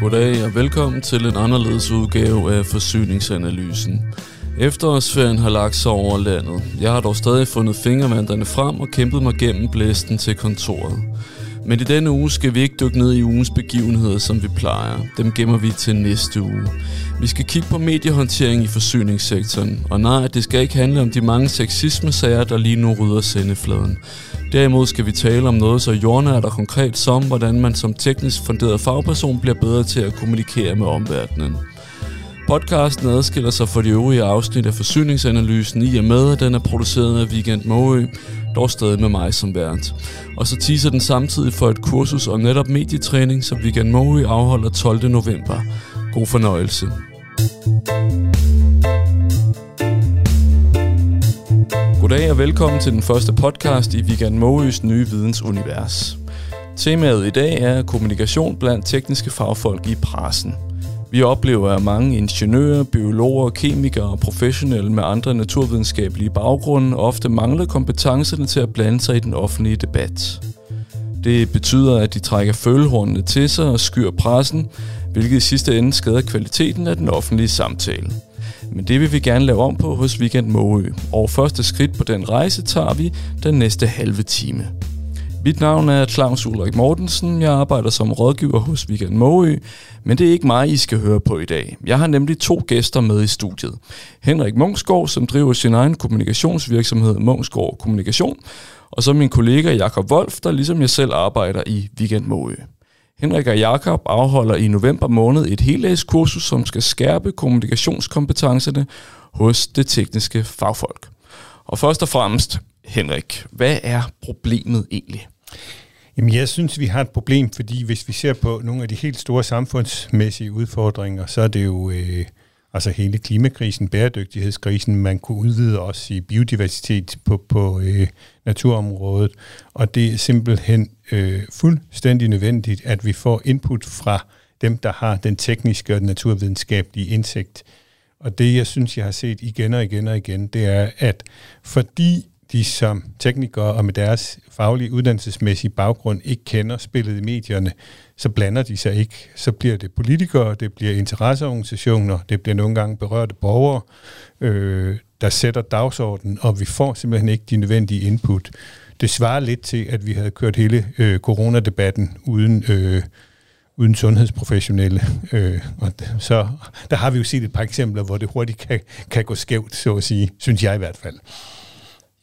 Goddag og velkommen til en anderledes udgave af Forsyningsanalysen. Efterårsferien har lagt sig over landet. Jeg har dog stadig fundet fingervanderne frem og kæmpet mig gennem blæsten til kontoret. Men i denne uge skal vi ikke dykke ned i ugens begivenheder, som vi plejer. Dem gemmer vi til næste uge. Vi skal kigge på mediehåndtering i forsyningssektoren. Og nej, det skal ikke handle om de mange sexisme-sager, der lige nu rydder sendefladen. Derimod skal vi tale om noget så jordnært og konkret som, hvordan man som teknisk funderet fagperson bliver bedre til at kommunikere med omverdenen. Podcasten adskiller sig fra de øvrige afsnit af forsyningsanalysen i og med, at den er produceret af Weekend Måø, dog stadig med mig som vært. Og så teaser den samtidig for et kursus om netop medietræning, som Weekend Mori afholder 12. november. God fornøjelse. Goddag og velkommen til den første podcast i Weekend Måøs nye vidensunivers. Temaet i dag er kommunikation blandt tekniske fagfolk i pressen – vi oplever, at mange ingeniører, biologer, kemikere og professionelle med andre naturvidenskabelige baggrunde ofte mangler kompetencerne til at blande sig i den offentlige debat. Det betyder, at de trækker følehornene til sig og skyr pressen, hvilket i sidste ende skader kvaliteten af den offentlige samtale. Men det vil vi gerne lave om på hos Weekend Måø, og første skridt på den rejse tager vi den næste halve time. Mit navn er Claus Ulrik Mortensen. Jeg arbejder som rådgiver hos Weekend Måø, men det er ikke mig, I skal høre på i dag. Jeg har nemlig to gæster med i studiet. Henrik Mungsgaard, som driver sin egen kommunikationsvirksomhed Mungsgaard Kommunikation, og så min kollega Jakob Wolf, der ligesom jeg selv arbejder i Weekend Måø. Henrik og Jakob afholder i november måned et heldagskursus, som skal skærpe kommunikationskompetencerne hos det tekniske fagfolk. Og først og fremmest, Henrik, hvad er problemet egentlig? Jamen, jeg synes, vi har et problem, fordi hvis vi ser på nogle af de helt store samfundsmæssige udfordringer, så er det jo øh, altså hele klimakrisen, bæredygtighedskrisen, man kunne udvide også i biodiversitet på, på øh, naturområdet, og det er simpelthen øh, fuldstændig nødvendigt, at vi får input fra dem, der har den tekniske og naturvidenskabelige indsigt. Og det, jeg synes, jeg har set igen og igen og igen, det er, at fordi de som teknikere og med deres faglige uddannelsesmæssige baggrund ikke kender spillet i medierne, så blander de sig ikke. Så bliver det politikere, det bliver interesseorganisationer, det bliver nogle gange berørte borgere, øh, der sætter dagsordenen, og vi får simpelthen ikke de nødvendige input. Det svarer lidt til, at vi havde kørt hele øh, coronadebatten uden, øh, uden sundhedsprofessionelle. Øh, og så der har vi jo set et par eksempler, hvor det hurtigt kan, kan gå skævt, så at sige, synes jeg i hvert fald.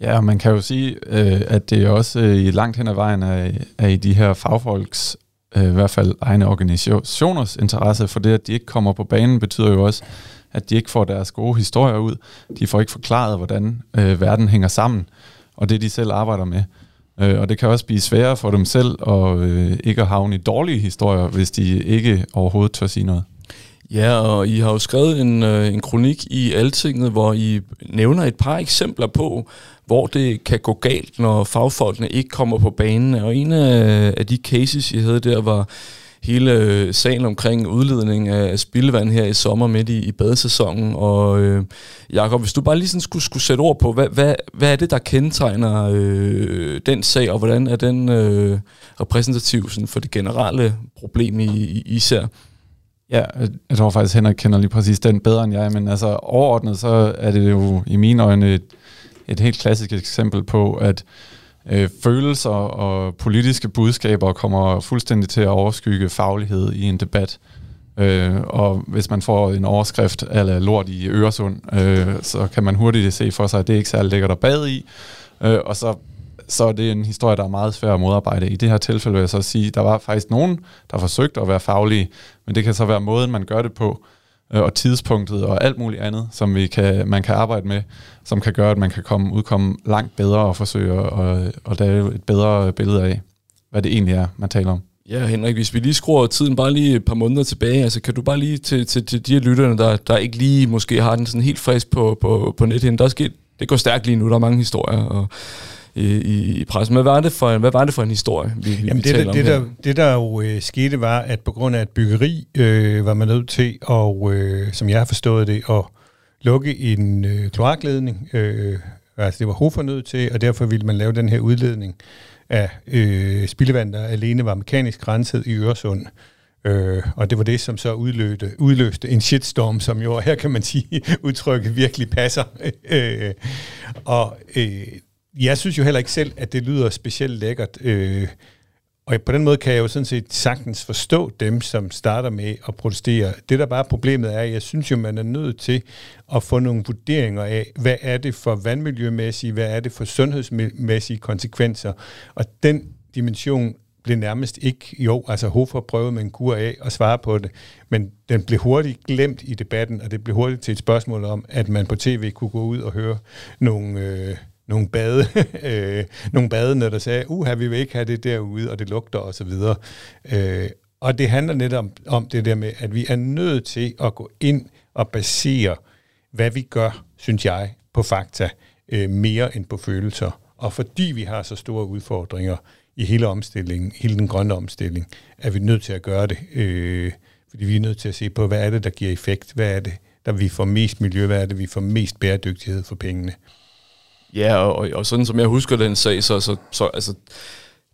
Ja, man kan jo sige, øh, at det også øh, i langt hen ad vejen er, er i de her fagfolks, øh, i hvert fald egne organisationers interesse, for det, at de ikke kommer på banen, betyder jo også, at de ikke får deres gode historier ud. De får ikke forklaret, hvordan øh, verden hænger sammen, og det de selv arbejder med. Øh, og det kan også blive sværere for dem selv at øh, ikke at havne i dårlige historier, hvis de ikke overhovedet tør sige noget. Ja, og I har jo skrevet en, øh, en kronik i Altinget, hvor I nævner et par eksempler på, hvor det kan gå galt, når fagfolkene ikke kommer på banen. Og en af, de cases, I havde der, var hele øh, sagen omkring udledning af spildevand her i sommer midt i, i badesæsonen. Og øh, Jakob, hvis du bare lige sådan skulle, skulle sætte ord på, hvad, hvad, hvad er det, der kendetegner øh, den sag, og hvordan er den øh, repræsentativ sådan, for det generelle problem, I, I, især? Ja, jeg tror faktisk, Henrik kender lige præcis den bedre end jeg, men altså overordnet, så er det jo i mine øjne et, et helt klassisk eksempel på, at øh, følelser og politiske budskaber kommer fuldstændig til at overskygge faglighed i en debat. Øh, og hvis man får en overskrift eller lort i Øresund, øh, så kan man hurtigt se for sig, at det ikke særlig lækkert at bade i. Øh, og så så er det en historie, der er meget svær at modarbejde. I det her tilfælde vil jeg så sige, der var faktisk nogen, der forsøgte at være faglige, men det kan så være måden, man gør det på, øh, og tidspunktet og alt muligt andet, som vi kan, man kan arbejde med, som kan gøre, at man kan komme, udkomme langt bedre og forsøge at, at lave et bedre billede af, hvad det egentlig er, man taler om. Ja, Henrik, hvis vi lige skruer tiden bare lige et par måneder tilbage, altså kan du bare lige til, til, til de her lytterne, der, der ikke lige måske har den sådan helt frisk på, på, på nettet, der er sket, det går stærkt lige nu, der er mange historier, og i, i, pressen. Hvad var det for en, hvad var det for en historie, vi, Jamen vi det, taler der, om det, her? der, det der jo øh, skete var, at på grund af et byggeri øh, var man nødt til, og øh, som jeg har forstået det, at lukke en øh, kloakledning. Øh, altså det var Hofer nødt til, og derfor ville man lave den her udledning af øh, spildevand, der alene var mekanisk renset i Øresund. Øh, og det var det, som så udløste, udløste en shitstorm, som jo her kan man sige, udtrykket virkelig passer. øh, og øh, jeg synes jo heller ikke selv, at det lyder specielt lækkert. Øh, og på den måde kan jeg jo sådan set sagtens forstå dem, som starter med at protestere. Det, der bare er problemet er, at jeg synes jo, man er nødt til at få nogle vurderinger af, hvad er det for vandmiljømæssige, hvad er det for sundhedsmæssige konsekvenser. Og den dimension blev nærmest ikke, jo, altså Hofer prøvede med en kur af at svare på det, men den blev hurtigt glemt i debatten, og det blev hurtigt til et spørgsmål om, at man på tv kunne gå ud og høre nogle... Øh, nogle bade, øh, nogle badende, der sagde, uha, vi vil ikke have det derude, og det lugter og så videre. Øh, og det handler netop om, om det der med, at vi er nødt til at gå ind og basere, hvad vi gør, synes jeg, på fakta, øh, mere end på følelser. Og fordi vi har så store udfordringer i hele omstillingen, hele den grønne omstilling, er vi nødt til at gøre det. Øh, fordi vi er nødt til at se på, hvad er det, der giver effekt? Hvad er det, der vi får mest miljø? Hvad er det, vi får mest bæredygtighed for pengene? Ja, og, og, og sådan som jeg husker den sag, så, så, så altså,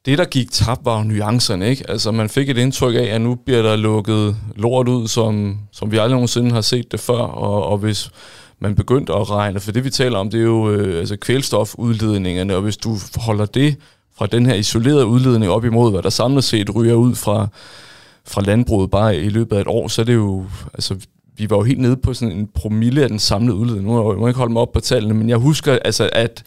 det der gik tabt var jo nuancerne, ikke? Altså man fik et indtryk af, at nu bliver der lukket lort ud, som, som vi aldrig nogensinde har set det før, og, og hvis man begyndte at regne, for det vi taler om, det er jo øh, altså kvælstofudledningerne, og hvis du holder det fra den her isolerede udledning op imod, hvad der samlet set ryger ud fra, fra landbruget bare i løbet af et år, så er det jo, altså vi var jo helt nede på sådan en promille af den samlede udledning. Nu må jeg ikke holde mig op på tallene, men jeg husker, altså, at,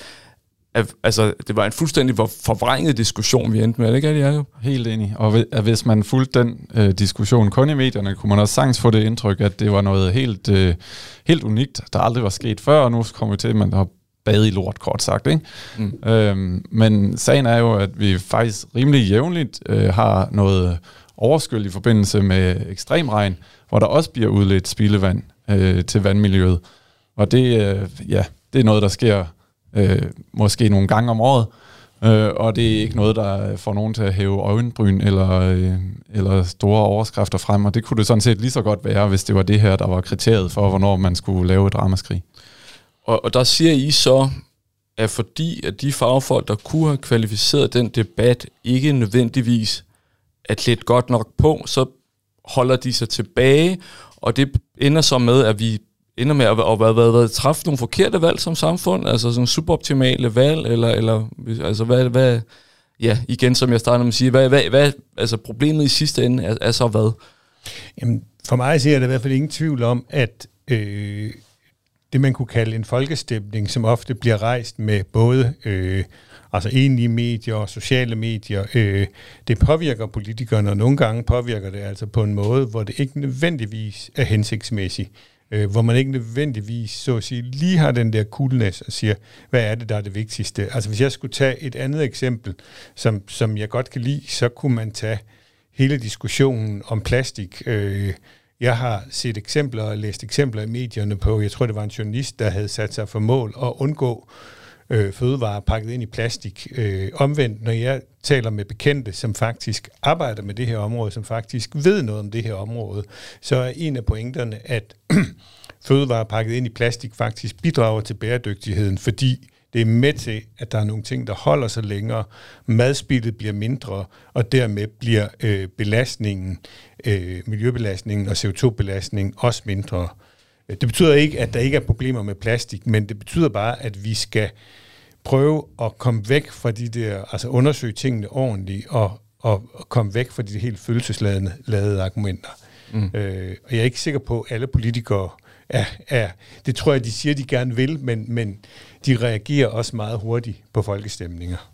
at altså, det var en fuldstændig forvrænget diskussion, vi endte med. Er det ikke det, Jacob? Helt enig. Og hvis man fulgte den øh, diskussion kun i medierne, kunne man også sagtens få det indtryk, at det var noget helt, øh, helt unikt, der aldrig var sket før, og nu kommer vi til, at man har bade i lort, kort sagt. Ikke? Mm. Øhm, men sagen er jo, at vi faktisk rimelig jævnligt øh, har noget overskyld i forbindelse med ekstremregn, hvor der også bliver udledt spildevand øh, til vandmiljøet. Og det, øh, ja, det er noget, der sker øh, måske nogle gange om året, øh, og det er ikke noget, der får nogen til at hæve øjenbryn eller, øh, eller store overskrifter frem, og det kunne det sådan set lige så godt være, hvis det var det her, der var kriteriet for, hvornår man skulle lave et ramaskrig. Og, og der siger I så, at fordi at de fagfolk, der kunne have kvalificeret den debat, ikke nødvendigvis er klædt godt nok på, så holder de sig tilbage, og det ender så med, at vi ender med at, at, at, at, at træffe nogle forkerte valg som samfund, altså sådan suboptimale valg, eller, eller altså hvad, hvad, ja, igen som jeg startede med at sige, hvad, hvad, hvad altså problemet i sidste ende er, er så hvad? Jamen, for mig ser det i hvert fald ingen tvivl om, at øh, det man kunne kalde en folkestemning, som ofte bliver rejst med både øh, altså egentlige medier sociale medier, øh, det påvirker politikerne, og nogle gange påvirker det altså på en måde, hvor det ikke nødvendigvis er hensigtsmæssigt. Øh, hvor man ikke nødvendigvis, så at sige, lige har den der coolness og siger, hvad er det, der er det vigtigste? Altså hvis jeg skulle tage et andet eksempel, som, som jeg godt kan lide, så kunne man tage hele diskussionen om plastik. Øh, jeg har set eksempler og læst eksempler i medierne på, jeg tror det var en journalist, der havde sat sig for mål at undgå øh, fødevarer pakket ind i plastik. Øh, omvendt, når jeg taler med bekendte, som faktisk arbejder med det her område, som faktisk ved noget om det her område, så er en af pointerne, at fødevarer pakket ind i plastik faktisk bidrager til bæredygtigheden, fordi det er med til, at der er nogle ting, der holder sig længere, madspildet bliver mindre, og dermed bliver øh, belastningen, øh, miljøbelastningen og CO2-belastningen også mindre. Det betyder ikke, at der ikke er problemer med plastik, men det betyder bare, at vi skal prøve at komme væk fra de der, altså undersøge tingene ordentligt, og, og, og komme væk fra de helt følelsesladede ladede argumenter. Mm. Øh, og jeg er ikke sikker på, at alle politikere er, er, det tror jeg, de siger, de gerne vil, men, men de reagerer også meget hurtigt på folkestemninger.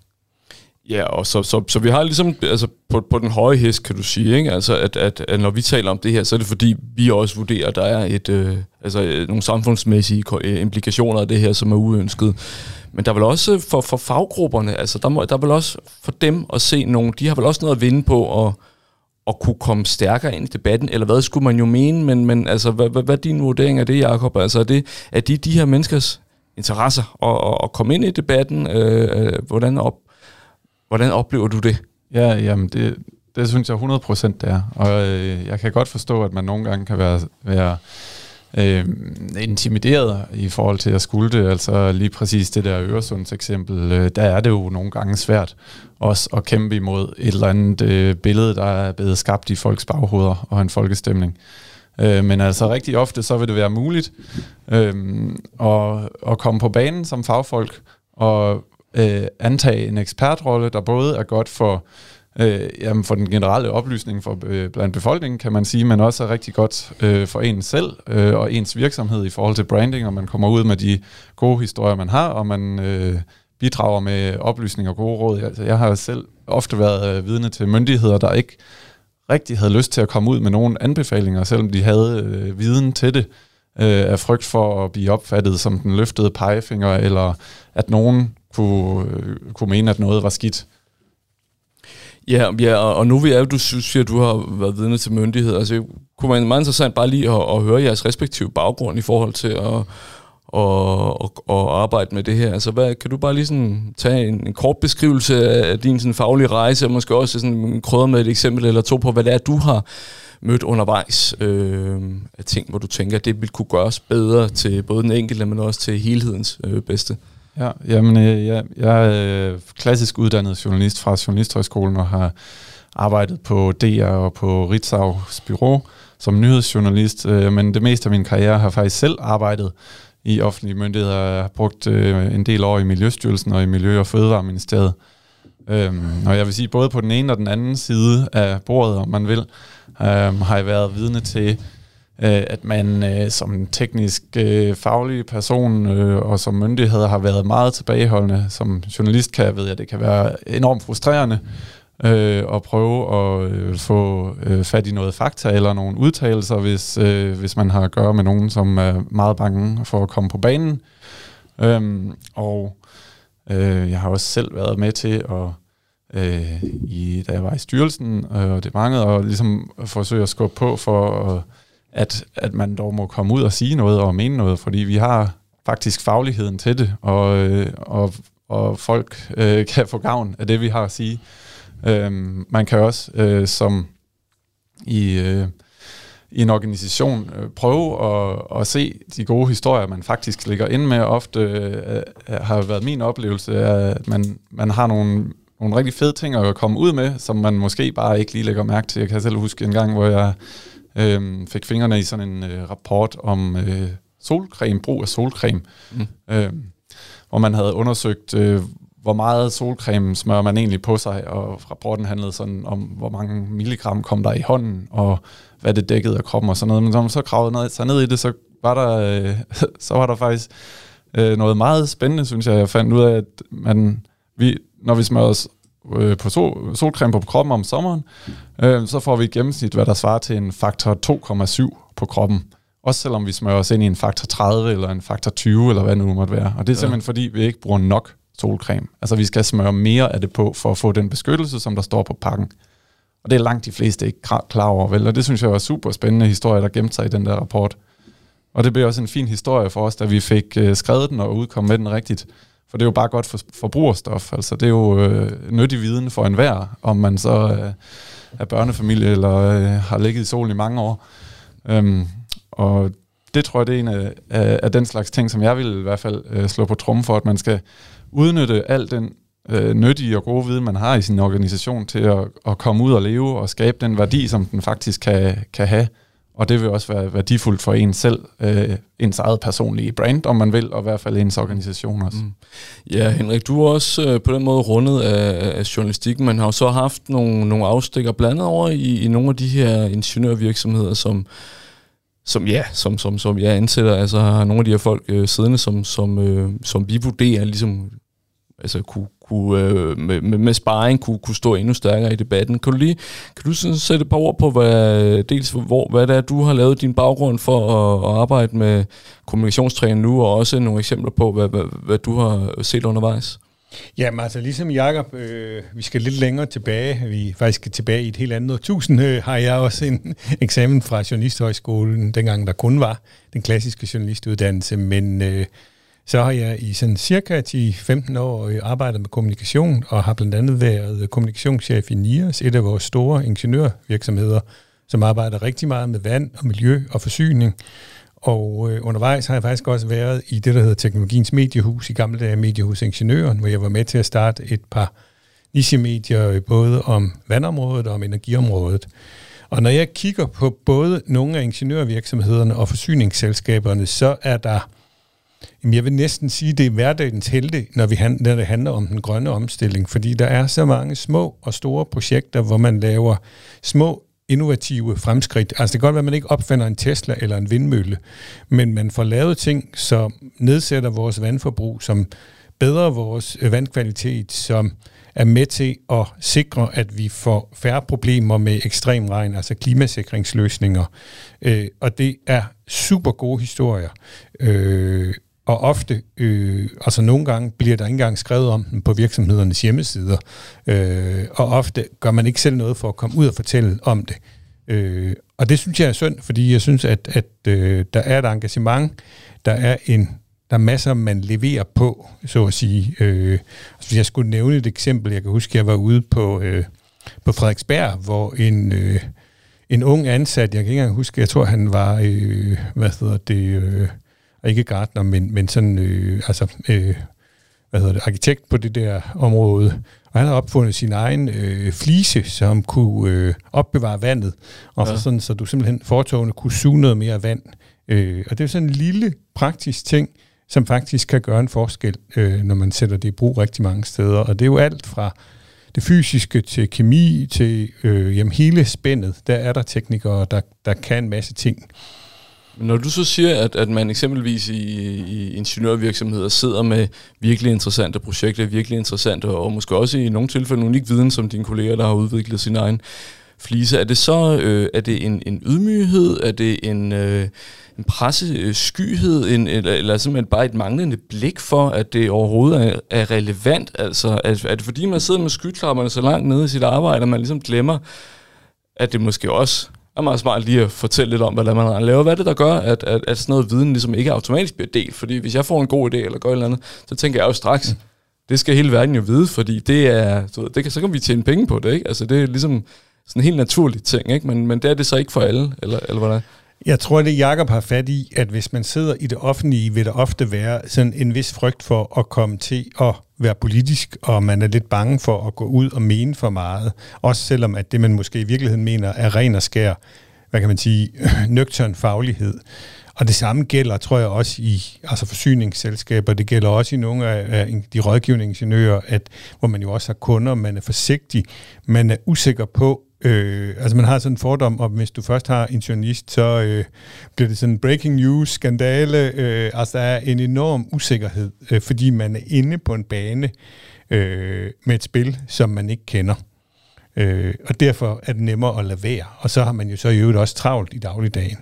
Ja, og så, så, så vi har ligesom altså på, på den høje hest, kan du sige, ikke? Altså, at, at, at når vi taler om det her, så er det fordi, vi også vurderer, at der er et, øh, altså, øh, nogle samfundsmæssige øh, implikationer af det her, som er uønsket. Men der er vel også for, for faggrupperne, altså der, må, der er vel også for dem at se nogle, de har vel også noget at vinde på at, at kunne komme stærkere ind i debatten, eller hvad skulle man jo mene, men, men altså, hvad, hvad, hvad er din vurdering af det, Jacob? Altså, er, det, er de de her menneskers interesser og, og, og komme ind i debatten. Øh, øh hvordan, op, hvordan oplever du det? Ja, jamen det, det synes jeg 100% det er. Og øh, jeg kan godt forstå, at man nogle gange kan være, være øh, intimideret i forhold til at skulle det. Altså lige præcis det der Øresunds eksempel, øh, der er det jo nogle gange svært også at kæmpe imod et eller andet øh, billede, der er blevet skabt i folks baghoveder og en folkestemning. Øh, men altså rigtig ofte, så vil det være muligt øh, at, at komme på banen som fagfolk og øh, antage en ekspertrolle, der både er godt for øh, jamen for den generelle oplysning for, øh, blandt befolkningen, kan man sige, men også er rigtig godt øh, for en selv øh, og ens virksomhed i forhold til branding, og man kommer ud med de gode historier, man har, og man øh, bidrager med oplysning og gode råd. Altså, jeg har selv ofte været øh, vidne til myndigheder, der ikke rigtig havde lyst til at komme ud med nogle anbefalinger, selvom de havde øh, viden til det, øh, af frygt for at blive opfattet som den løftede pegefinger, eller at nogen kunne, øh, kunne mene, at noget var skidt. Ja, ja og nu er du synes, at du har været vidne til myndigheder. Altså, kunne man meget interessant bare lige at, at høre jeres respektive baggrund i forhold til at, og, og, og arbejde med det her. Altså, hvad, kan du bare lige sådan tage en, en kort beskrivelse af din sådan faglige rejse, og måske også sådan krydre med et eksempel eller to på, hvad det er, du har mødt undervejs øh, af ting, hvor du tænker, at det vil kunne gøres bedre til både den enkelte, men også til helhedens øh, bedste? Ja, jamen, øh, jeg, jeg er øh, klassisk uddannet journalist fra Journalisthøjskolen og har arbejdet på DR og på Ritzau's bureau som nyhedsjournalist, øh, men det meste af min karriere har faktisk selv arbejdet i offentlige myndigheder. Jeg har brugt en del år i Miljøstyrelsen og i Miljø- og Fødevareministeriet. Øhm, og jeg vil sige, både på den ene og den anden side af bordet, om man vil, øhm, har jeg været vidne til, Øh, at man øh, som teknisk øh, faglig person øh, og som myndighed har været meget tilbageholdende. Som journalist kan jeg ved, at det kan være enormt frustrerende øh, at prøve at øh, få øh, fat i noget fakta eller nogle udtalelser, hvis, øh, hvis man har at gøre med nogen, som er meget bange for at komme på banen. Øhm, og øh, jeg har også selv været med til at øh, i, da jeg var i styrelsen øh, og det mange, og ligesom forsøge at skubbe på for, øh, at, at man dog må komme ud og sige noget og mene noget, fordi vi har faktisk fagligheden til det, og, øh, og, og folk øh, kan få gavn af det, vi har at sige. Øhm, man kan også øh, som i, øh, i en organisation øh, prøve at, at se de gode historier, man faktisk ligger ind med. Ofte øh, har været min oplevelse, at man, man har nogle, nogle rigtig fede ting at komme ud med, som man måske bare ikke lige lægger mærke til. Jeg kan selv huske en gang, hvor jeg øh, fik fingrene i sådan en øh, rapport om øh, solcreme, brug af solcreme, mm. øh, hvor man havde undersøgt, øh, hvor meget solcreme smører man egentlig på sig, og rapporten handlede sådan om, hvor mange milligram kom der i hånden, og hvad det dækkede af kroppen og sådan noget. Men når man så kravede ned, sig ned i det, så var der, øh, så var der faktisk øh, noget meget spændende, synes jeg. Jeg fandt ud af, at man, vi, når vi smører os øh, på sol, solcreme på kroppen om sommeren, øh, så får vi i gennemsnit, hvad der svarer til en faktor 2,7 på kroppen. Også selvom vi smører os ind i en faktor 30 eller en faktor 20, eller hvad det nu måtte være. Og det er simpelthen ja. fordi, vi ikke bruger nok solcreme. Altså vi skal smøre mere af det på, for at få den beskyttelse, som der står på pakken. Og det er langt de fleste ikke klar over, vel? Og det synes jeg var super spændende historie, der gemte sig i den der rapport. Og det blev også en fin historie for os, da vi fik øh, skrevet den og udkom med den rigtigt. For det er jo bare godt for forbrugerstof. Altså det er jo øh, nyttig viden for enhver, om man så øh, er børnefamilie eller øh, har ligget i solen i mange år. Øhm, og det tror jeg, det er en af, af, af den slags ting, som jeg vil i hvert fald øh, slå på trum for, at man skal udnytte al den øh, nyttige og gode viden, man har i sin organisation til at, at komme ud og leve og skabe den værdi, som den faktisk kan, kan have. Og det vil også være værdifuldt for en selv, øh, ens eget personlige brand, om man vil, og i hvert fald ens organisation også. Mm. Ja, Henrik, du er også øh, på den måde rundet af, af journalistikken. Man har jo så haft nogle, nogle afstikker blandet over i, i nogle af de her ingeniørvirksomheder, som, som ja, som, som, som jeg ansætter, altså har nogle af de her folk øh, siddende, som, som, øh, som vi vurderer ligesom altså kunne, kunne øh, med, med, med sparring kunne, kunne stå endnu stærkere i debatten. Kan du lige kan du sådan sætte et par ord på, hvad, dels hvor, hvad det er, du har lavet din baggrund for at, at arbejde med kommunikationstræning nu, og også nogle eksempler på, hvad, hvad, hvad du har set undervejs? Jamen altså, ligesom Jakob, øh, vi skal lidt længere tilbage, vi faktisk skal tilbage i et helt andet tusind, øh, har jeg også en eksamen fra Journalisthøjskolen, dengang der kun var den klassiske journalistuddannelse, men øh, så har jeg i sådan cirka 10-15 år øh, arbejdet med kommunikation, og har blandt andet været kommunikationschef i NIAS, et af vores store ingeniørvirksomheder, som arbejder rigtig meget med vand og miljø og forsyning. Og øh, undervejs har jeg faktisk også været i det, der hedder Teknologiens Mediehus, i gamle dage Mediehus Ingeniøren, hvor jeg var med til at starte et par niche-medier, øh, både om vandområdet og om energiområdet. Og når jeg kigger på både nogle af ingeniørvirksomhederne og forsyningsselskaberne, så er der, jeg vil næsten sige, det er hverdagens helte, når, vi, når det handler om den grønne omstilling, fordi der er så mange små og store projekter, hvor man laver små innovative fremskridt. Altså det kan godt være, at man ikke opfinder en Tesla eller en vindmølle, men man får lavet ting, som nedsætter vores vandforbrug, som bedrer vores øh, vandkvalitet, som er med til at sikre, at vi får færre problemer med ekstrem regn, altså klimasikringsløsninger. Øh, og det er super gode historier. Øh, og ofte, øh, altså nogle gange bliver der ikke engang skrevet om den på virksomhedernes hjemmesider, øh, og ofte gør man ikke selv noget for at komme ud og fortælle om det. Øh, og det synes jeg er synd, fordi jeg synes, at, at øh, der er et engagement, der er en der er masser, man leverer på, så at sige. Øh, altså, hvis jeg skulle nævne et eksempel, jeg kan huske, jeg var ude på, øh, på Frederiksberg, hvor en, øh, en ung ansat, jeg kan ikke engang huske, jeg tror, han var, øh, hvad hedder det, øh, ikke gartner, men, men sådan, øh, altså, øh, hvad hedder det, arkitekt på det der område, og han har opfundet sin egen øh, flise, som kunne øh, opbevare vandet, og ja. så sådan, så du simpelthen fortogene kunne suge noget mere vand. Øh, og det er sådan en lille praktisk ting, som faktisk kan gøre en forskel, øh, når man sætter det i brug rigtig mange steder. Og det er jo alt fra det fysiske til kemi til øh, jamen hele spændet. Der er der teknikere, der, der kan en masse ting. Når du så siger, at, at man eksempelvis i, i ingeniørvirksomheder sidder med virkelig interessante projekter, virkelig interessante, og måske også i nogle tilfælde unik viden, som dine kolleger, der har udviklet sin egen flise, er det så øh, er det en, en ydmyghed? Er det en, øh, en presseskyhed? En, eller, eller simpelthen bare et manglende blik for, at det overhovedet er, er relevant? Altså, er, er det fordi, man sidder med skyklapperne så langt nede i sit arbejde, at man ligesom glemmer, at det måske også er meget smart lige at fortælle lidt om, hvad man laver. Hvad er det, der gør, at, at, at sådan noget viden ligesom ikke automatisk bliver delt? Fordi hvis jeg får en god idé eller gør et eller andet, så tænker jeg jo straks, mm. det skal hele verden jo vide, fordi det er, så, det kan, så kan vi tjene penge på det, ikke? Altså det er ligesom sådan en helt naturlig ting, ikke? Men, men det er det så ikke for alle, eller, eller hvordan? Jeg tror, det Jakob har fat i, at hvis man sidder i det offentlige, vil der ofte være sådan en vis frygt for at komme til at være politisk, og man er lidt bange for at gå ud og mene for meget. Også selvom at det, man måske i virkeligheden mener, er ren og skær, hvad kan man sige, nøgtern faglighed. Og det samme gælder, tror jeg, også i altså forsyningsselskaber. Det gælder også i nogle af, de rådgivningsingeniører, at, hvor man jo også har kunder, man er forsigtig, man er usikker på, Øh, altså man har sådan en fordom om, hvis du først har en journalist, så øh, bliver det sådan breaking news, skandale. Øh, altså der er en enorm usikkerhed, øh, fordi man er inde på en bane øh, med et spil, som man ikke kender. Øh, og derfor er det nemmere at lade være. Og så har man jo så i øvrigt også travlt i dagligdagen.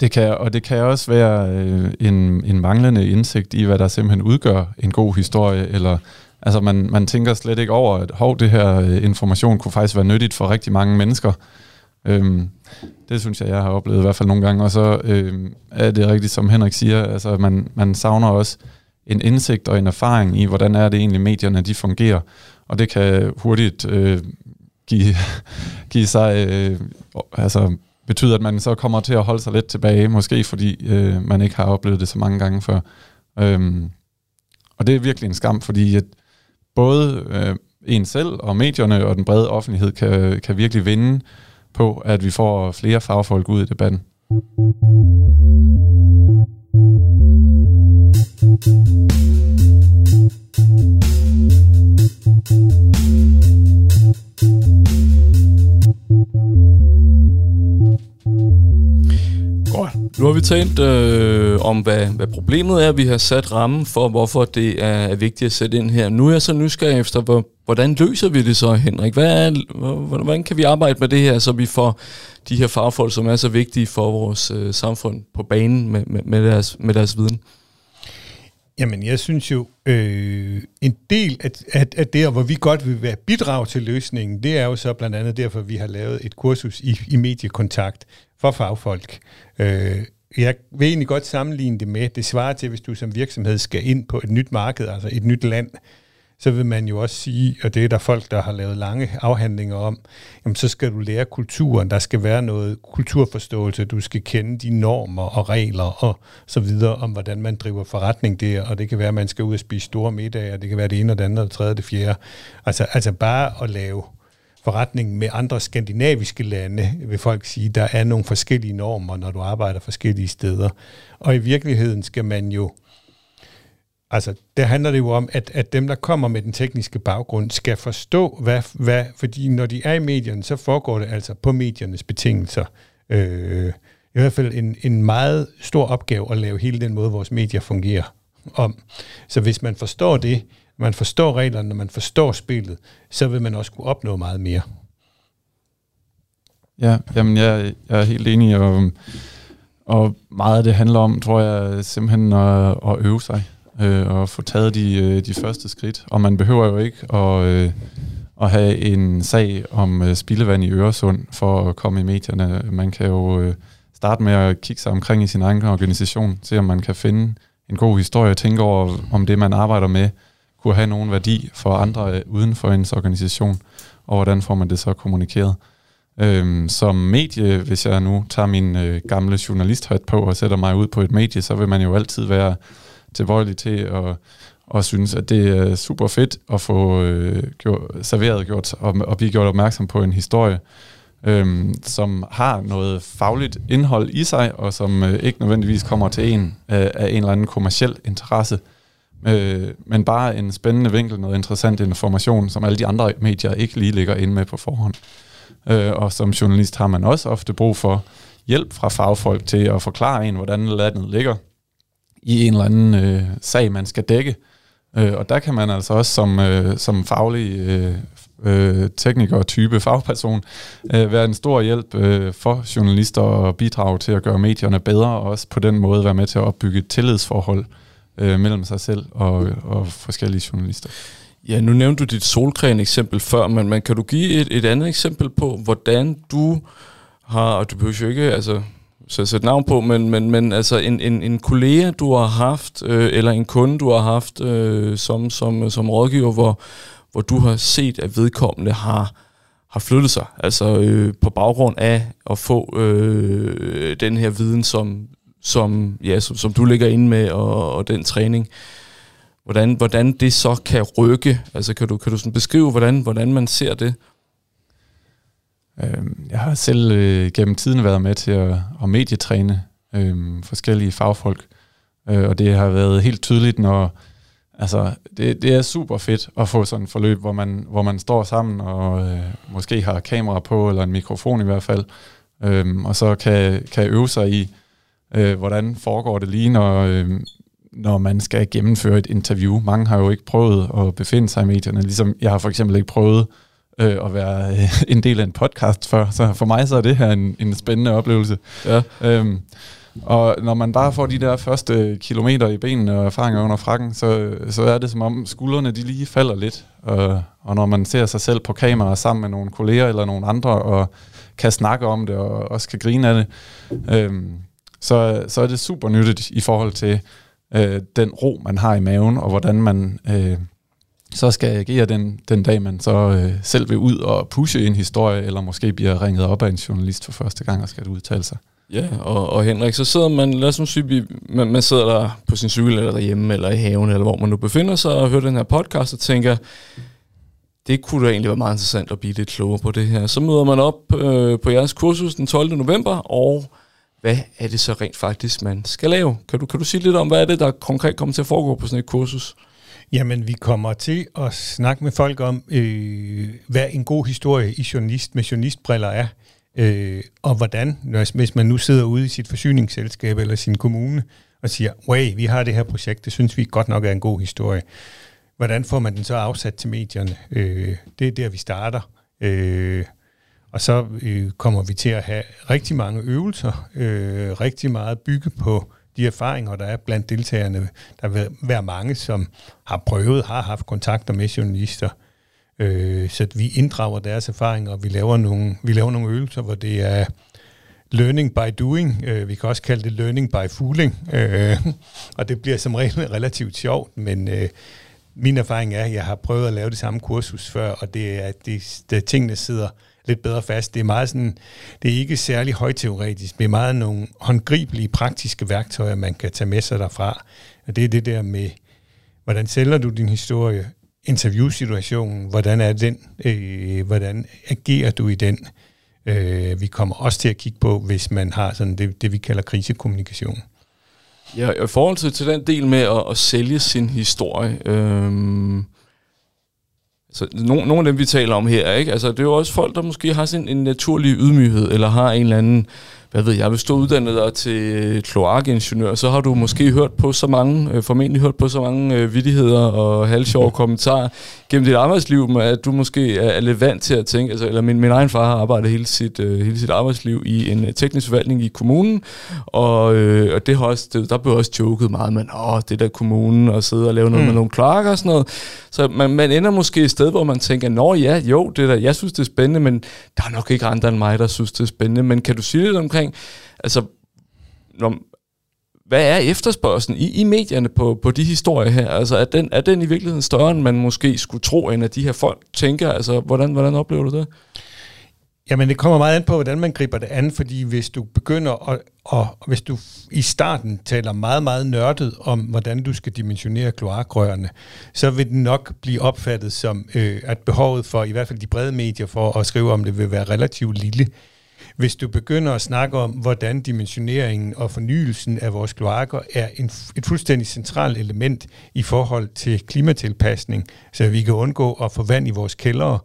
Det kan, og det kan også være øh, en, en manglende indsigt i, hvad der simpelthen udgør en god historie, eller Altså man, man tænker slet ikke over, at hov, det her øh, information kunne faktisk være nyttigt for rigtig mange mennesker. Øhm, det synes jeg, jeg har oplevet i hvert fald nogle gange. Og så øhm, er det rigtigt, som Henrik siger, altså man, man savner også en indsigt og en erfaring i, hvordan er det egentlig medierne de fungerer. Og det kan hurtigt øh, give, give sig, øh, altså betyder, at man så kommer til at holde sig lidt tilbage, måske fordi øh, man ikke har oplevet det så mange gange før. Øhm, og det er virkelig en skam, fordi at både øh, en selv og medierne og den brede offentlighed kan, kan virkelig vinde på, at vi får flere fagfolk ud i debatten. Godt. Nu har vi talt øh, om, hvad, hvad problemet er. Vi har sat rammen for, hvorfor det er vigtigt at sætte ind her. Nu er jeg så nysgerrig efter, hvor, hvordan løser vi det så, Henrik? Hvad er, hvordan kan vi arbejde med det her, så vi får de her fagfolk, som er så vigtige for vores øh, samfund, på banen med, med, med, deres, med deres viden? Jamen, jeg synes jo, øh, en del af, af, af det, hvor vi godt vil være bidrag til løsningen, det er jo så blandt andet derfor, vi har lavet et kursus i, i mediekontakt for fagfolk. Øh, jeg vil egentlig godt sammenligne det med, det svarer til, hvis du som virksomhed skal ind på et nyt marked, altså et nyt land, så vil man jo også sige, og det er der folk, der har lavet lange afhandlinger om, jamen så skal du lære kulturen, der skal være noget kulturforståelse, du skal kende de normer og regler og så videre om, hvordan man driver forretning der, og det kan være, at man skal ud og spise store middage, og det kan være det ene og det andet og det tredje og det fjerde. Altså, altså bare at lave forretning med andre skandinaviske lande, vil folk sige, der er nogle forskellige normer, når du arbejder forskellige steder. Og i virkeligheden skal man jo Altså, der handler det jo om, at, at dem, der kommer med den tekniske baggrund, skal forstå, hvad, hvad, fordi når de er i medierne, så foregår det altså på mediernes betingelser. Øh, I hvert fald en, en meget stor opgave at lave hele den måde, vores medier fungerer om. Så hvis man forstår det, man forstår reglerne, når man forstår spillet, så vil man også kunne opnå meget mere. Ja, jamen jeg, jeg er helt enig, og, og meget af det handler om, tror jeg, simpelthen at, at øve sig øh, og få taget de, øh, de første skridt. Og man behøver jo ikke at, øh, at have en sag om øh, spildevand i Øresund for at komme i medierne. Man kan jo øh, starte med at kigge sig omkring i sin egen organisation, se om man kan finde en god historie, og tænke over, om det, man arbejder med, kunne have nogen værdi for andre øh, uden for ens organisation, og hvordan får man det så kommunikeret. Øhm, som medie, hvis jeg nu tager min øh, gamle journalisthat på og sætter mig ud på et medie, så vil man jo altid være tilbøjelig til at, og synes, at det er super fedt at få øh, gjort, serveret gjort og, og blive gjort opmærksom på en historie, øhm, som har noget fagligt indhold i sig, og som øh, ikke nødvendigvis kommer til en øh, af en eller anden kommersiel interesse, øh, men bare en spændende vinkel, noget interessant information, som alle de andre medier ikke lige ligger inde med på forhånd. Øh, og som journalist har man også ofte brug for hjælp fra fagfolk til at forklare en, hvordan landet ligger i en eller anden øh, sag, man skal dække. Øh, og der kan man altså også som, øh, som faglig øh, øh, tekniker type fagperson øh, være en stor hjælp øh, for journalister og bidrage til at gøre medierne bedre, og også på den måde være med til at opbygge et tillidsforhold øh, mellem sig selv og, og forskellige journalister. Ja, nu nævnte du dit solcreme eksempel før, men, men kan du give et, et andet eksempel på, hvordan du har, og du behøver jo ikke, altså så sætte navn på, men, men, men altså en, en, en kollega, du har haft, øh, eller en kunde, du har haft øh, som, som, som rådgiver, hvor, hvor du har set, at vedkommende har, har flyttet sig, altså øh, på baggrund af at få øh, den her viden, som, som, ja, som, som du ligger inde med, og, og den træning. Hvordan, hvordan det så kan rykke, altså kan du, kan du sådan beskrive, hvordan, hvordan man ser det? Øh, jeg har selv øh, gennem tiden været med til at, at medietræne øh, forskellige fagfolk, øh, og det har været helt tydeligt, når altså, det, det er super fedt at få sådan et forløb, hvor man, hvor man står sammen og øh, måske har kamera på, eller en mikrofon i hvert fald, øh, og så kan, kan øve sig i, øh, hvordan foregår det lige, når, øh, når man skal gennemføre et interview. Mange har jo ikke prøvet at befinde sig i medierne, ligesom jeg har for eksempel ikke prøvet øh, at være øh, en del af en podcast før. Så for mig så er det her en, en spændende oplevelse. Ja. Øhm, og når man bare får de der første kilometer i benene og erfaringer under frakken, så, så er det som om skuldrene de lige falder lidt. Og, og når man ser sig selv på kamera sammen med nogle kolleger eller nogle andre, og kan snakke om det og også kan grine af det, øhm, så, så er det super nyttigt i forhold til øh, den ro, man har i maven, og hvordan man øh, så skal jeg agere den, den dag, man så øh, selv vil ud og pushe en historie, eller måske bliver ringet op af en journalist for første gang og skal udtale sig. Ja, og, og Henrik, så sidder man, lad os nu sige, man, man sidder der på sin cykel, eller derhjemme, eller i haven, eller hvor man nu befinder sig, og hører den her podcast og tænker, det kunne da egentlig være meget interessant at blive lidt klogere på det her. Så møder man op øh, på jeres kursus den 12. november, og hvad er det så rent faktisk, man skal lave? Kan du, kan du sige lidt om, hvad er det, der konkret kommer til at foregå på sådan et kursus? Jamen, vi kommer til at snakke med folk om, øh, hvad en god historie i journalist med journalistbriller er, øh, og hvordan, hvis man nu sidder ude i sit forsyningsselskab eller sin kommune og siger, way, vi har det her projekt, det synes vi godt nok er en god historie. Hvordan får man den så afsat til medierne? Øh, det er der, vi starter. Øh, og så øh, kommer vi til at have rigtig mange øvelser, øh, rigtig meget bygge på de erfaringer, der er blandt deltagerne. Der vil være mange, som har prøvet, har haft kontakter med journalister, øh, så vi inddrager deres erfaringer, og vi laver nogle, vi laver nogle øvelser, hvor det er learning by doing. Øh, vi kan også kalde det learning by fooling. Øh, og det bliver som regel relativt sjovt, men øh, min erfaring er, at jeg har prøvet at lave det samme kursus før, og det er, at det, de tingene sidder lidt bedre fast. Det er meget sådan, det er ikke særlig højteoretisk, det er meget nogle håndgribelige praktiske værktøjer, man kan tage med sig derfra. Og det er det der med, hvordan sælger du din historie, interviewsituationen, hvordan er den, øh, hvordan agerer du i den. Øh, vi kommer også til at kigge på, hvis man har sådan det, det vi kalder krisekommunikation. Ja, i forhold til, til den del med at, at sælge sin historie, øh, så nogle, nogle af dem, vi taler om her, ikke? Altså, det er jo også folk, der måske har sådan en naturlig ydmyghed, eller har en eller anden hvad ved jeg, hvis du uddannet dig til kloakingeniør, så har du måske hørt på så mange, øh, formentlig hørt på så mange øh, vidigheder og halvsjove kommentarer gennem dit arbejdsliv, at du måske er, er lidt vant til at tænke, altså, eller min, min egen far har arbejdet hele sit, øh, hele sit arbejdsliv i en øh, teknisk forvaltning i kommunen, og, øh, og det har også, det, der blev også joket meget, men åh, det der kommunen, og sidde og lave noget mm. med nogle kloakker og sådan noget. Så man, man ender måske et sted, hvor man tænker, nå ja, jo, det der, jeg synes, det er spændende, men der er nok ikke andre end mig, der synes, det er spændende. Men kan du sige lidt omkring, omkring, altså, når, hvad er efterspørgselen i, i medierne på, på de historier her? Altså, er den, er den i virkeligheden større, end man måske skulle tro, end at de her folk tænker? Altså, hvordan, hvordan oplever du det? Jamen, det kommer meget an på, hvordan man griber det an, fordi hvis du begynder at, og hvis du i starten taler meget, meget nørdet om, hvordan du skal dimensionere kloakrørene, så vil det nok blive opfattet som, øh, at behovet for, i hvert fald de brede medier, for at skrive om det, vil være relativt lille. Hvis du begynder at snakke om, hvordan dimensioneringen og fornyelsen af vores kloakker er en, et fuldstændig centralt element i forhold til klimatilpasning, så vi kan undgå at få vand i vores kældre.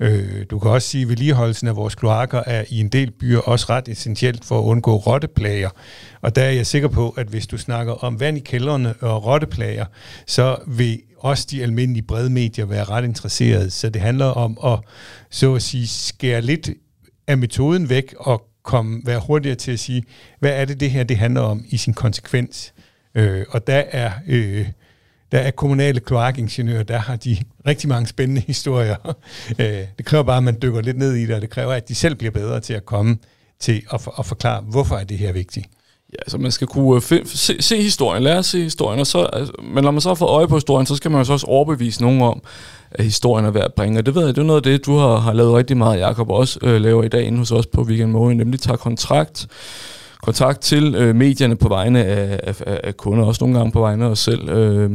Øh, du kan også sige, at vedligeholdelsen af vores kloakker er i en del byer også ret essentielt for at undgå rotteplager. Og der er jeg sikker på, at hvis du snakker om vand i kældrene og rotteplager, så vil også de almindelige brede medier være ret interesserede. Så det handler om at så at sige skære lidt er metoden væk og komme, være hurtigere til at sige, hvad er det, det her det handler om i sin konsekvens. Øh, og der er, øh, der er kommunale kloakingeniører, der har de rigtig mange spændende historier. øh, det kræver bare, at man dykker lidt ned i det, og det kræver, at de selv bliver bedre til at komme til at, for, at forklare, hvorfor er det her vigtigt. Ja, så man skal kunne øh, se, se historien, lære at se historien, og så, altså, men når man så har fået øje på historien, så skal man jo så også overbevise nogen om, at historien er værd at bringe. Og det ved jeg, det er noget af det, du har, har lavet rigtig meget, Jacob også øh, laver i dag inde hos os på Weekend Morgen, nemlig tager kontrakt, kontakt til øh, medierne på vegne af, af, af kunder, også nogle gange på vegne af os selv. Øh,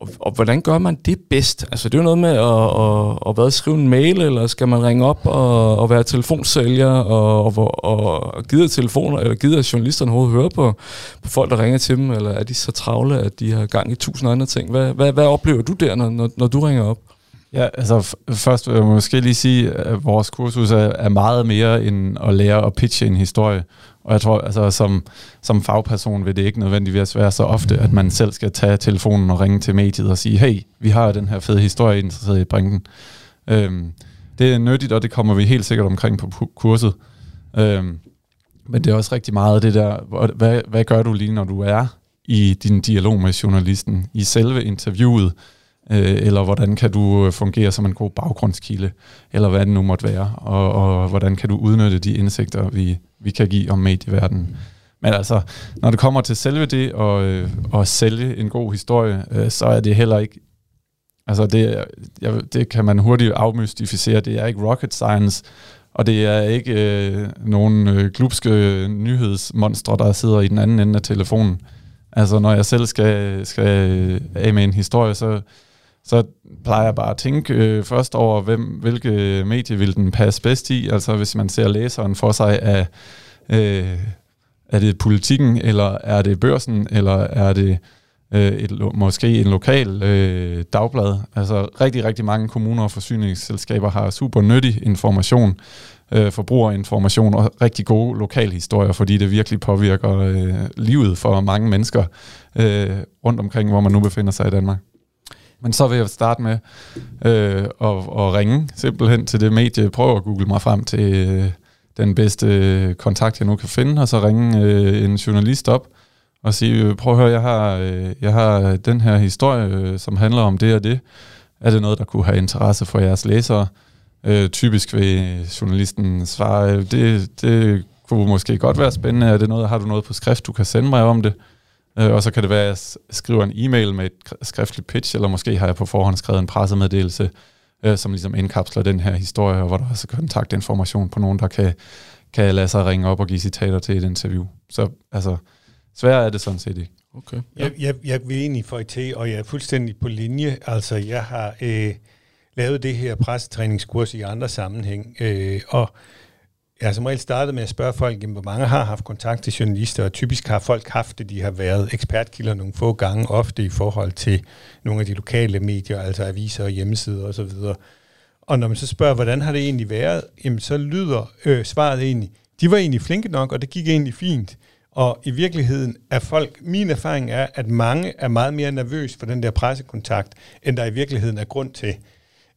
og, og hvordan gør man det bedst? Altså det er jo noget med at, at, at, at skrive en mail, eller skal man ringe op og, og være telefonsælger og, og, og, og gider telefoner, eller gider journalisterne overhovedet høre på, på folk, der ringer til dem, eller er de så travle, at de har gang i tusind andre ting? Hvad, hvad, hvad oplever du der, når, når, når du ringer op? Ja, altså først vil jeg måske lige sige, at vores kursus er, er meget mere end at lære at pitche en historie. Og jeg tror, altså som, som fagperson vil det ikke nødvendigvis være så ofte, at man selv skal tage telefonen og ringe til mediet og sige, hey, vi har den her fede historie, interesseret i at bringe den. Øhm, det er nyttigt, og det kommer vi helt sikkert omkring på kurset. Øhm, men det er også rigtig meget det der, hvad, hvad gør du lige, når du er i din dialog med journalisten, i selve interviewet, øh, eller hvordan kan du øh, fungere som en god baggrundskilde, eller hvad det nu måtte være, og, og hvordan kan du udnytte de indsigter, vi, vi kan give om medieverdenen. Men altså, når det kommer til selve det og, og øh, at sælge en god historie, øh, så er det heller ikke, altså det, jeg, det kan man hurtigt afmystificere, det er ikke rocket science, og det er ikke øh, nogen øh, glupske nyhedsmonstre, der sidder i den anden ende af telefonen. Altså, når jeg selv skal, skal af med en historie, så så plejer jeg bare at tænke øh, først over, hvem, hvilke medie vil den passe bedst i. Altså hvis man ser læseren for sig af, øh, er det politikken, eller er det børsen, eller er det øh, et, måske en lokal øh, dagblad. Altså rigtig, rigtig mange kommuner og forsyningsselskaber har super nyttig information, øh, forbrugerinformation og rigtig gode lokalhistorier, fordi det virkelig påvirker øh, livet for mange mennesker øh, rundt omkring, hvor man nu befinder sig i Danmark. Men så vil jeg starte med øh, at, at ringe simpelthen til det medie, prøve at google mig frem til øh, den bedste kontakt, jeg nu kan finde, og så ringe øh, en journalist op og sige, øh, prøv at høre, jeg har, øh, jeg har den her historie, øh, som handler om det og det. Er det noget, der kunne have interesse for jeres læsere? Øh, typisk vil journalisten svare, øh, det, det kunne måske godt være spændende. Er det noget, har du noget på skrift, du kan sende mig om det? Øh, og så kan det være, at jeg skriver en e-mail med et skriftligt pitch, eller måske har jeg på forhånd skrevet en pressemeddelelse, øh, som ligesom indkapsler den her historie, og hvor der også er kontaktinformation på nogen, der kan, kan lade sig ringe op og give citater til et interview. Så altså, sværere er det sådan set ikke. Okay. Ja. Jeg, jeg, jeg vil egentlig få til, og jeg er fuldstændig på linje. Altså, jeg har øh, lavet det her pressetræningskurs i andre sammenhæng, øh, og jeg har som regel startet med at spørge folk, jamen, hvor mange har haft kontakt til journalister, og typisk har folk haft det, de har været ekspertkilder nogle få gange, ofte i forhold til nogle af de lokale medier, altså aviser og hjemmesider osv. Og, og når man så spørger, hvordan har det egentlig været, jamen så lyder øh, svaret egentlig, de var egentlig flinke nok, og det gik egentlig fint. Og i virkeligheden er folk, min erfaring er, at mange er meget mere nervøs for den der pressekontakt, end der i virkeligheden er grund til.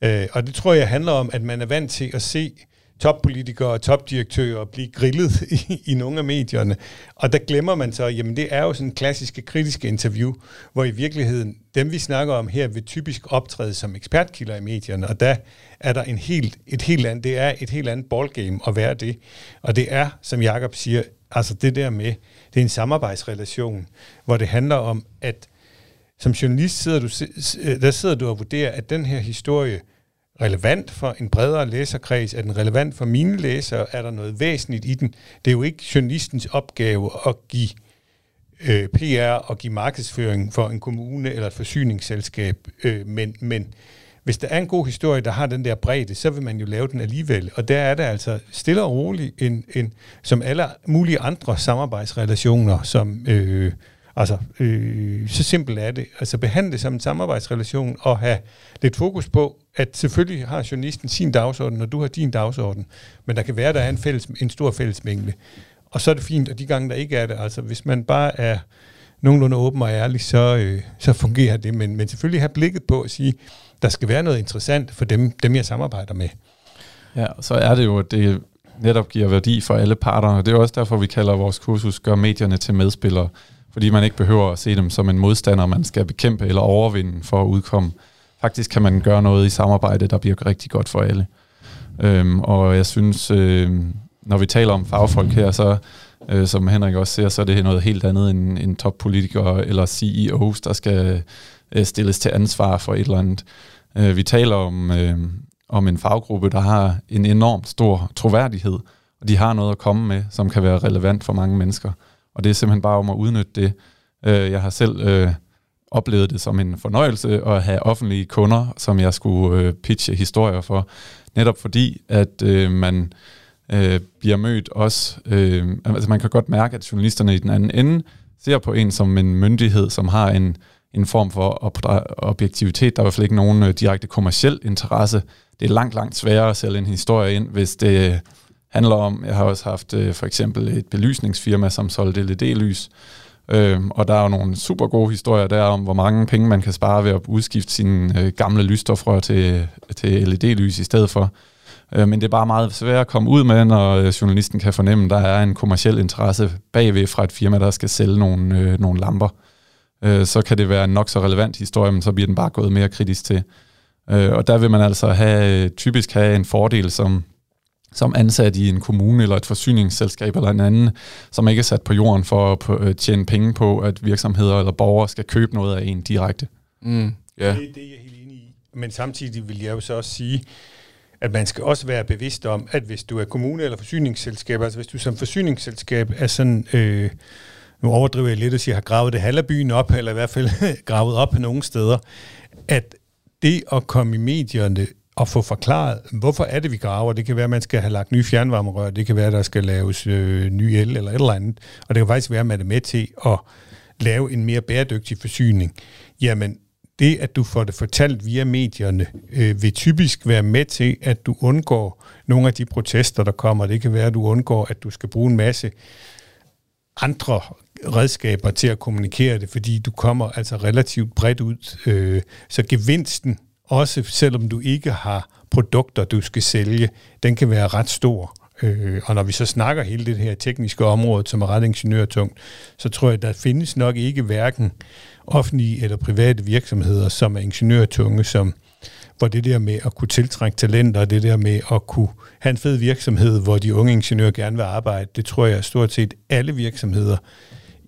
Øh, og det tror jeg handler om, at man er vant til at se toppolitikere og topdirektører blive grillet i, i nogle af medierne. Og der glemmer man så, jamen det er jo sådan en klassiske kritiske interview, hvor i virkeligheden dem, vi snakker om her, vil typisk optræde som ekspertkilder i medierne, og der er der en helt, et helt andet, det er et helt andet ballgame at være det. Og det er, som Jakob siger, altså det der med, det er en samarbejdsrelation, hvor det handler om, at som journalist sidder du, øh, der sidder du og vurderer, at den her historie relevant for en bredere læserkreds? Er den relevant for mine læsere? Er der noget væsentligt i den? Det er jo ikke journalistens opgave at give øh, PR og give markedsføring for en kommune eller et forsyningsselskab, øh, men, men hvis der er en god historie, der har den der bredde, så vil man jo lave den alligevel. Og der er det altså stille og roligt, en, en, som alle mulige andre samarbejdsrelationer, som... Øh, Altså, øh, så simpelt er det. Altså behandle det som en samarbejdsrelation og have lidt fokus på, at selvfølgelig har journalisten sin dagsorden, og du har din dagsorden, men der kan være, der er en, fælles, en stor fællesmængde. Og så er det fint, og de gange, der ikke er det, altså hvis man bare er nogenlunde åben og ærlig, så, øh, så fungerer det. Men, men selvfølgelig have blikket på at sige, der skal være noget interessant for dem, dem jeg samarbejder med. Ja, så er det jo, at det netop giver værdi for alle parter, og det er også derfor, vi kalder vores kursus, gør medierne til medspillere fordi man ikke behøver at se dem som en modstander, man skal bekæmpe eller overvinde for at udkomme. Faktisk kan man gøre noget i samarbejde, der bliver rigtig godt for alle. Øhm, og jeg synes, øh, når vi taler om fagfolk her, så øh, som Henrik også ser, så er det noget helt andet end, end toppolitikere eller CEOs, der skal øh, stilles til ansvar for et eller andet. Øh, vi taler om, øh, om en faggruppe, der har en enormt stor troværdighed, og de har noget at komme med, som kan være relevant for mange mennesker. Og det er simpelthen bare om at udnytte det. Øh, jeg har selv øh, oplevet det som en fornøjelse at have offentlige kunder, som jeg skulle øh, pitche historier for. Netop fordi, at øh, man øh, bliver mødt også... Øh, altså man kan godt mærke, at journalisterne i den anden ende ser på en som en myndighed, som har en, en form for objektivitet. Der er i hvert fald ikke nogen øh, direkte kommersiel interesse. Det er langt, langt sværere at sælge en historie ind, hvis det handler om, jeg har også haft øh, for eksempel et belysningsfirma, som solgte LED-lys, øh, og der er jo nogle super gode historier der om, hvor mange penge man kan spare ved at udskifte sine øh, gamle lysstofrør til, til LED-lys i stedet for. Øh, men det er bare meget svært at komme ud med, når øh, journalisten kan fornemme, at der er en kommersiel interesse bagved fra et firma, der skal sælge nogle, øh, nogle lamper. Øh, så kan det være en nok så relevant historie, men så bliver den bare gået mere kritisk til. Øh, og der vil man altså have, øh, typisk have en fordel som som ansat i en kommune eller et forsyningsselskab eller en anden, som ikke er sat på jorden for at øh, tjene penge på, at virksomheder eller borgere skal købe noget af en direkte. Mm, yeah. det, det er jeg helt enig i. Men samtidig vil jeg jo så også sige, at man skal også være bevidst om, at hvis du er kommune eller forsyningsselskab, altså hvis du som forsyningsselskab er sådan, øh, nu overdriver jeg lidt og siger, har gravet det halve byen op, eller i hvert fald gravet op nogle steder, at det at komme i medierne at få forklaret, hvorfor er det, vi graver. Det kan være, at man skal have lagt nye fjernvarmerør, det kan være, at der skal laves øh, ny el eller et eller andet, og det kan faktisk være, at man er med til at lave en mere bæredygtig forsyning. Jamen, det, at du får det fortalt via medierne, øh, vil typisk være med til, at du undgår nogle af de protester, der kommer. Det kan være, at du undgår, at du skal bruge en masse andre redskaber til at kommunikere det, fordi du kommer altså relativt bredt ud. Øh, så gevinsten også selvom du ikke har produkter, du skal sælge, den kan være ret stor. Øh, og når vi så snakker hele det her tekniske område, som er ret ingeniørtungt, så tror jeg, der findes nok ikke hverken offentlige eller private virksomheder, som er ingeniørtunge, som hvor det der med at kunne tiltrække talenter, og det der med at kunne have en fed virksomhed, hvor de unge ingeniører gerne vil arbejde, det tror jeg stort set alle virksomheder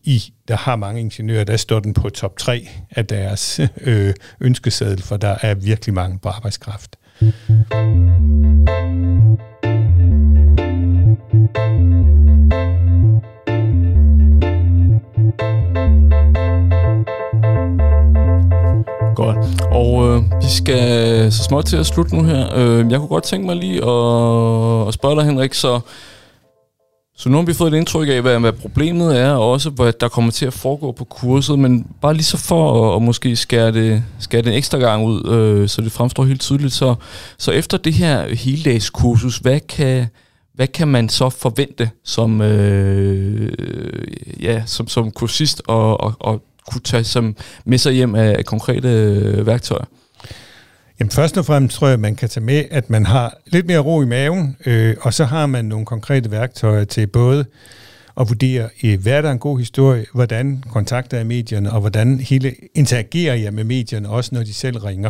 i, der har mange ingeniører, der står den på top 3 af deres øh, ønskeseddel, for der er virkelig mange på arbejdskraft. Godt. Og øh, vi skal så småt til at slutte nu her. Øh, jeg kunne godt tænke mig lige at, at spørge dig, Henrik, så, så nu har vi fået et indtryk af, hvad, hvad problemet er, og også hvad der kommer til at foregå på kurset, men bare lige så for at, at måske skære det, skære det en ekstra gang ud, øh, så det fremstår helt tydeligt. Så, så efter det her heldagskursus, hvad kan, hvad kan man så forvente som, øh, ja, som, som kursist og, og, og kunne tage som med sig hjem af konkrete øh, værktøjer? Jamen først og fremmest tror jeg, at man kan tage med, at man har lidt mere ro i maven, øh, og så har man nogle konkrete værktøjer til både at vurdere, øh, hvad er der en god historie, hvordan kontakter jeg medierne, og hvordan hele interagerer jeg med medierne, også når de selv ringer.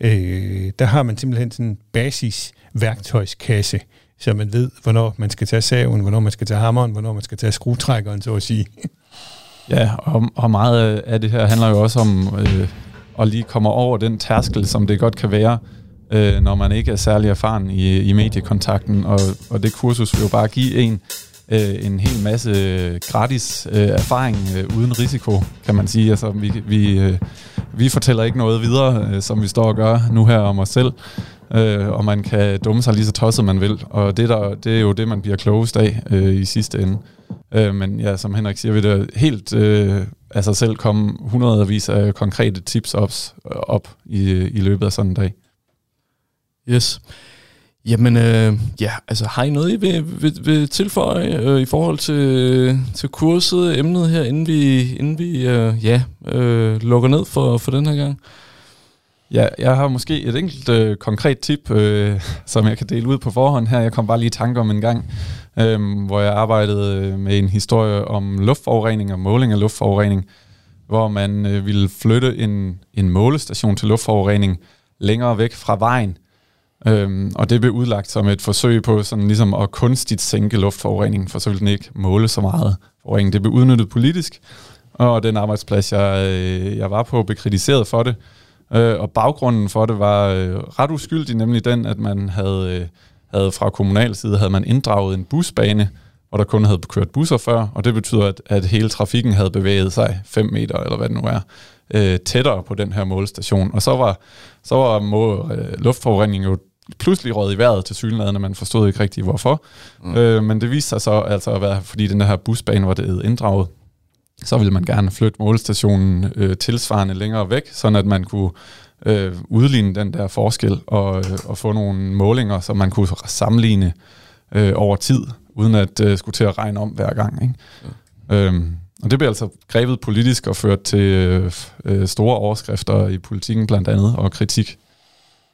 Øh, der har man simpelthen sådan en basis værktøjskasse, så man ved, hvornår man skal tage saven, hvornår man skal tage hammeren, hvornår man skal tage skruetrækkeren, så at sige. Ja, og, og meget af det her handler jo også om øh, og lige kommer over den tærskel, som det godt kan være, øh, når man ikke er særlig erfaren i, i mediekontakten. Og, og det kursus vil jo bare give en øh, en hel masse gratis øh, erfaring øh, uden risiko, kan man sige. Altså, vi, vi, øh, vi fortæller ikke noget videre, øh, som vi står og gør nu her om os selv, øh, og man kan dumme sig lige så tosset, man vil. Og det, der, det er jo det, man bliver klogest af øh, i sidste ende. Øh, men ja, som Henrik siger, vil det helt øh, af sig selv komme hundredvis af konkrete tips ops, øh, op i, i løbet af sådan en dag. Yes. Jamen, øh, ja, altså har I noget, I vil, vil, vil tilføje øh, i forhold til, til kurset, emnet her, inden vi, inden vi øh, ja, øh, lukker ned for, for den her gang? Ja, jeg har måske et enkelt øh, konkret tip, øh, som jeg kan dele ud på forhånd her. Jeg kom bare lige i tanke om en gang, øh, hvor jeg arbejdede øh, med en historie om luftforurening og måling af luftforurening, hvor man øh, ville flytte en, en målestation til luftforurening længere væk fra vejen. Øhm, og det blev udlagt som et forsøg på sådan ligesom at kunstigt sænke luftforureningen, for så ville den ikke måle så meget forurening. Det blev udnyttet politisk, og den arbejdsplads, jeg, øh, jeg var på, blev kritiseret for det. Øh, og baggrunden for det var øh, ret uskyldig, nemlig den, at man havde, øh, havde fra kommunal side havde man inddraget en busbane, hvor der kun havde kørt busser før, og det betyder, at, at hele trafikken havde bevæget sig 5 meter, eller hvad det nu er, øh, tættere på den her målstation. Og så var, så var må, øh, luftforureningen jo pludselig røget i vejret til synligheden, man forstod ikke rigtig hvorfor. Mm. Øh, men det viste sig så altså at være, fordi den her busbane var det inddraget, så ville man gerne flytte målestationen øh, tilsvarende længere væk, sådan at man kunne øh, udligne den der forskel og, øh, og få nogle målinger, som man kunne sammenligne øh, over tid, uden at øh, skulle til at regne om hver gang. Ikke? Ja. Øhm, og det blev altså grebet politisk og ført til øh, øh, store overskrifter i politikken blandt andet, og kritik.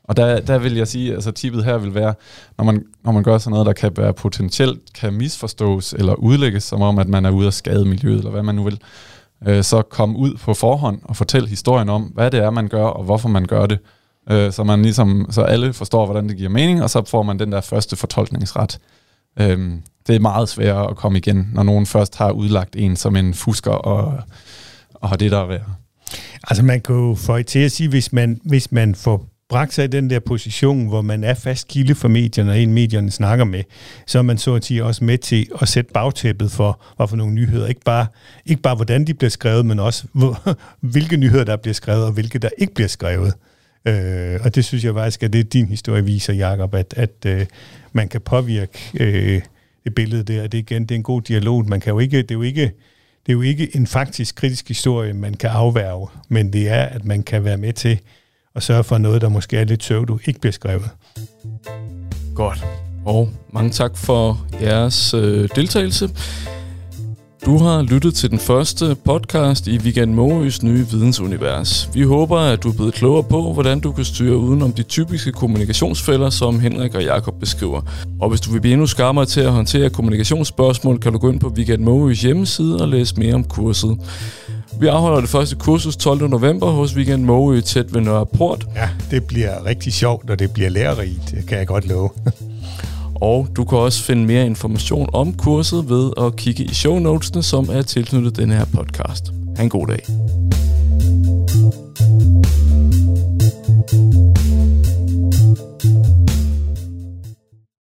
Og der, der vil jeg sige, altså tippet her vil være, når man, når man gør sådan noget, der kan være potentielt kan misforstås eller udlægges, som om, at man er ude at skade miljøet, eller hvad man nu vil, øh, så kom ud på forhånd og fortæl historien om, hvad det er, man gør, og hvorfor man gør det, øh, så man ligesom, så alle forstår, hvordan det giver mening, og så får man den der første fortolkningsret. Øh, det er meget sværere at komme igen, når nogen først har udlagt en som en fusker og, og har det der at være. Altså man kan jo få til at sige, hvis man, hvis man får bragt sig i den der position, hvor man er fast kilde for medierne, og en medierne snakker med, så er man så at sige også med til at sætte bagtæppet for, hvad for nogle nyheder. Ikke bare, ikke bare hvordan de bliver skrevet, men også hvor, hvilke nyheder, der bliver skrevet, og hvilke, der ikke bliver skrevet. Øh, og det synes jeg faktisk, at det din historie viser, Jacob, at, at øh, man kan påvirke øh, det billede der. Det, igen, det er en god dialog. Man kan jo ikke, det er jo ikke, det er jo ikke en faktisk kritisk historie, man kan afværge, men det er, at man kan være med til og sørge for noget, der måske er lidt søvdu, ikke bliver skrevet. Godt. Og mange tak for jeres øh, deltagelse. Du har lyttet til den første podcast i Vegan Måøs nye vidensunivers. Vi håber, at du er blevet klogere på, hvordan du kan styre udenom de typiske kommunikationsfælder, som Henrik og Jakob beskriver. Og hvis du vil blive endnu skarpere til at håndtere kommunikationsspørgsmål, kan du gå ind på Vegan Måøs hjemmeside og læse mere om kurset. Vi afholder det første kursus 12. november hos Weekend Måø tæt ved Nørreport. Ja, det bliver rigtig sjovt, og det bliver lærerigt, det kan jeg godt love. Og du kan også finde mere information om kurset ved at kigge i show notesene, som er tilknyttet den her podcast. Ha' en god dag.